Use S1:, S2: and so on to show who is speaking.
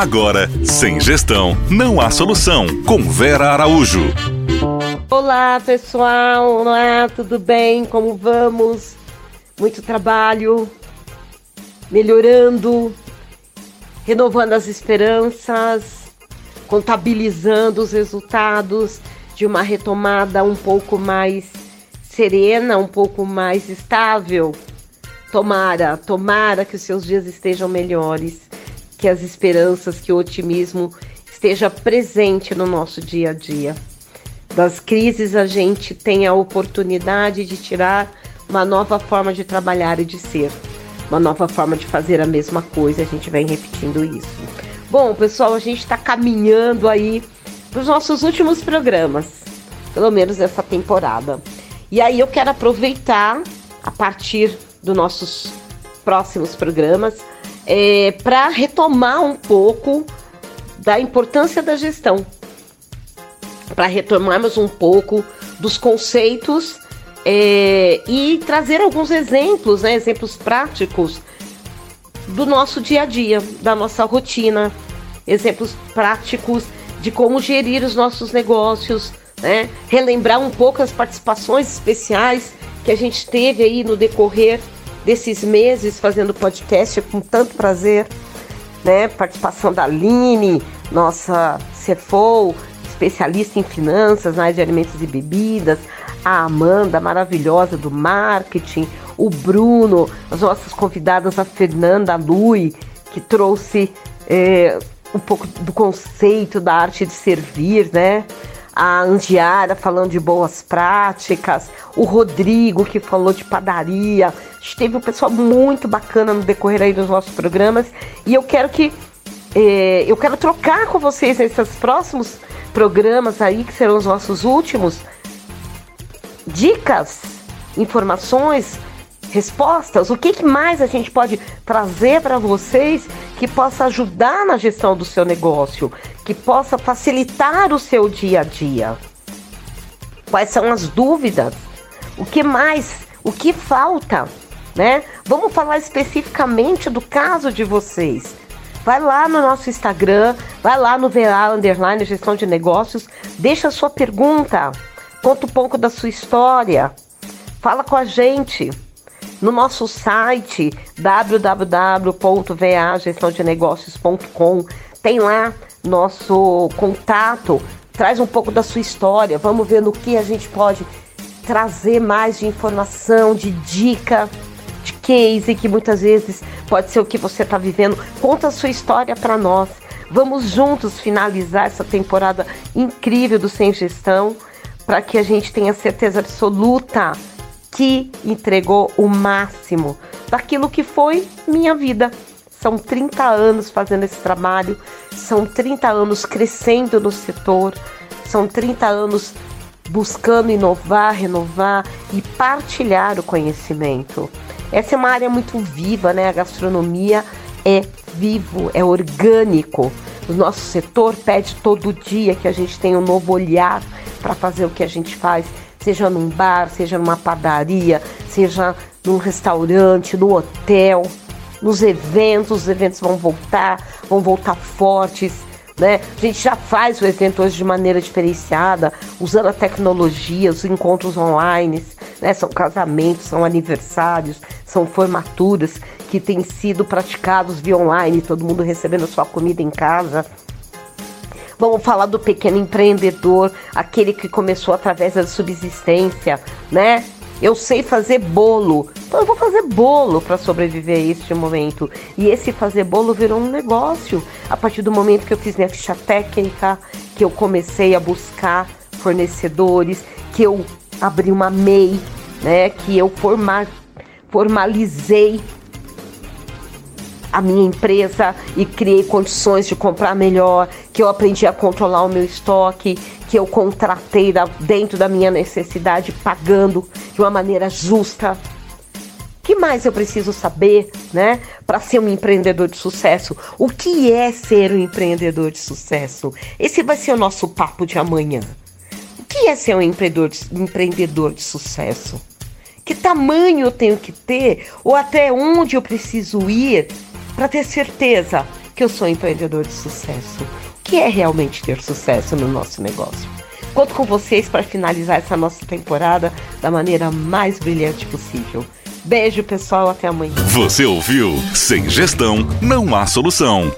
S1: Agora, sem gestão, não há solução. Com Vera Araújo.
S2: Olá, pessoal. Olá, tudo bem? Como vamos? Muito trabalho, melhorando, renovando as esperanças, contabilizando os resultados de uma retomada um pouco mais serena, um pouco mais estável. Tomara, tomara que os seus dias estejam melhores, que as esperanças, que o otimismo esteja presente no nosso dia a dia. Das crises a gente tem a oportunidade de tirar uma nova forma de trabalhar e de ser, uma nova forma de fazer a mesma coisa. A gente vem repetindo isso. Bom, pessoal, a gente está caminhando aí para os nossos últimos programas, pelo menos essa temporada. E aí eu quero aproveitar a partir dos nossos próximos programas é, para retomar um pouco da importância da gestão, para retomarmos um pouco dos conceitos é, e trazer alguns exemplos, né, exemplos práticos do nosso dia a dia, da nossa rotina, exemplos práticos de como gerir os nossos negócios, né? relembrar um pouco as participações especiais que a gente teve aí no decorrer desses meses fazendo podcast com tanto prazer, né? Participação da Aline, nossa CFO, especialista em finanças na de alimentos e bebidas, a Amanda, maravilhosa do marketing, o Bruno, as nossas convidadas, a Fernanda a Lui, que trouxe é, um pouco do conceito da arte de servir, né? A Andiara falando de boas práticas, o Rodrigo que falou de padaria. Teve um pessoal muito bacana no decorrer aí dos nossos programas e eu quero que eh, eu quero trocar com vocês nesses próximos programas aí que serão os nossos últimos dicas, informações respostas, o que mais a gente pode trazer para vocês que possa ajudar na gestão do seu negócio, que possa facilitar o seu dia a dia. Quais são as dúvidas? O que mais? O que falta? Né? Vamos falar especificamente do caso de vocês. Vai lá no nosso Instagram, vai lá no VA Underline Gestão de Negócios, deixa a sua pergunta, conta um pouco da sua história, fala com a gente no nosso site www.vagestãodenegócios.com tem lá nosso contato, traz um pouco da sua história, vamos ver no que a gente pode trazer mais de informação, de dica, de case, que muitas vezes pode ser o que você está vivendo. Conta a sua história para nós. Vamos juntos finalizar essa temporada incrível do Sem Gestão para que a gente tenha certeza absoluta que entregou o máximo daquilo que foi minha vida. São 30 anos fazendo esse trabalho, são 30 anos crescendo no setor, são 30 anos buscando inovar, renovar e partilhar o conhecimento. Essa é uma área muito viva, né? A gastronomia é vivo, é orgânico. O nosso setor pede todo dia que a gente tenha um novo olhar para fazer o que a gente faz seja num bar, seja numa padaria, seja num restaurante, no hotel, nos eventos, os eventos vão voltar, vão voltar fortes. Né? A gente já faz o evento hoje de maneira diferenciada, usando a tecnologia, os encontros online, né? são casamentos, são aniversários, são formaturas que têm sido praticados via online, todo mundo recebendo sua comida em casa. Vamos falar do pequeno empreendedor, aquele que começou através da subsistência, né? Eu sei fazer bolo, então eu vou fazer bolo para sobreviver a este momento. E esse fazer bolo virou um negócio. A partir do momento que eu fiz minha ficha técnica, que eu comecei a buscar fornecedores, que eu abri uma MEI, né? Que eu formar, formalizei a minha empresa e criei condições de comprar melhor, que eu aprendi a controlar o meu estoque, que eu contratei dentro da minha necessidade, pagando de uma maneira justa. O que mais eu preciso saber, né, para ser um empreendedor de sucesso? O que é ser um empreendedor de sucesso? Esse vai ser o nosso papo de amanhã. O que é ser um empreendedor de, empreendedor de sucesso? Que tamanho eu tenho que ter ou até onde eu preciso ir para ter certeza que eu sou empreendedor de sucesso. O que é realmente ter sucesso no nosso negócio? Conto com vocês para finalizar essa nossa temporada da maneira mais brilhante possível. Beijo, pessoal. Até amanhã.
S1: Você ouviu? Sem gestão, não há solução.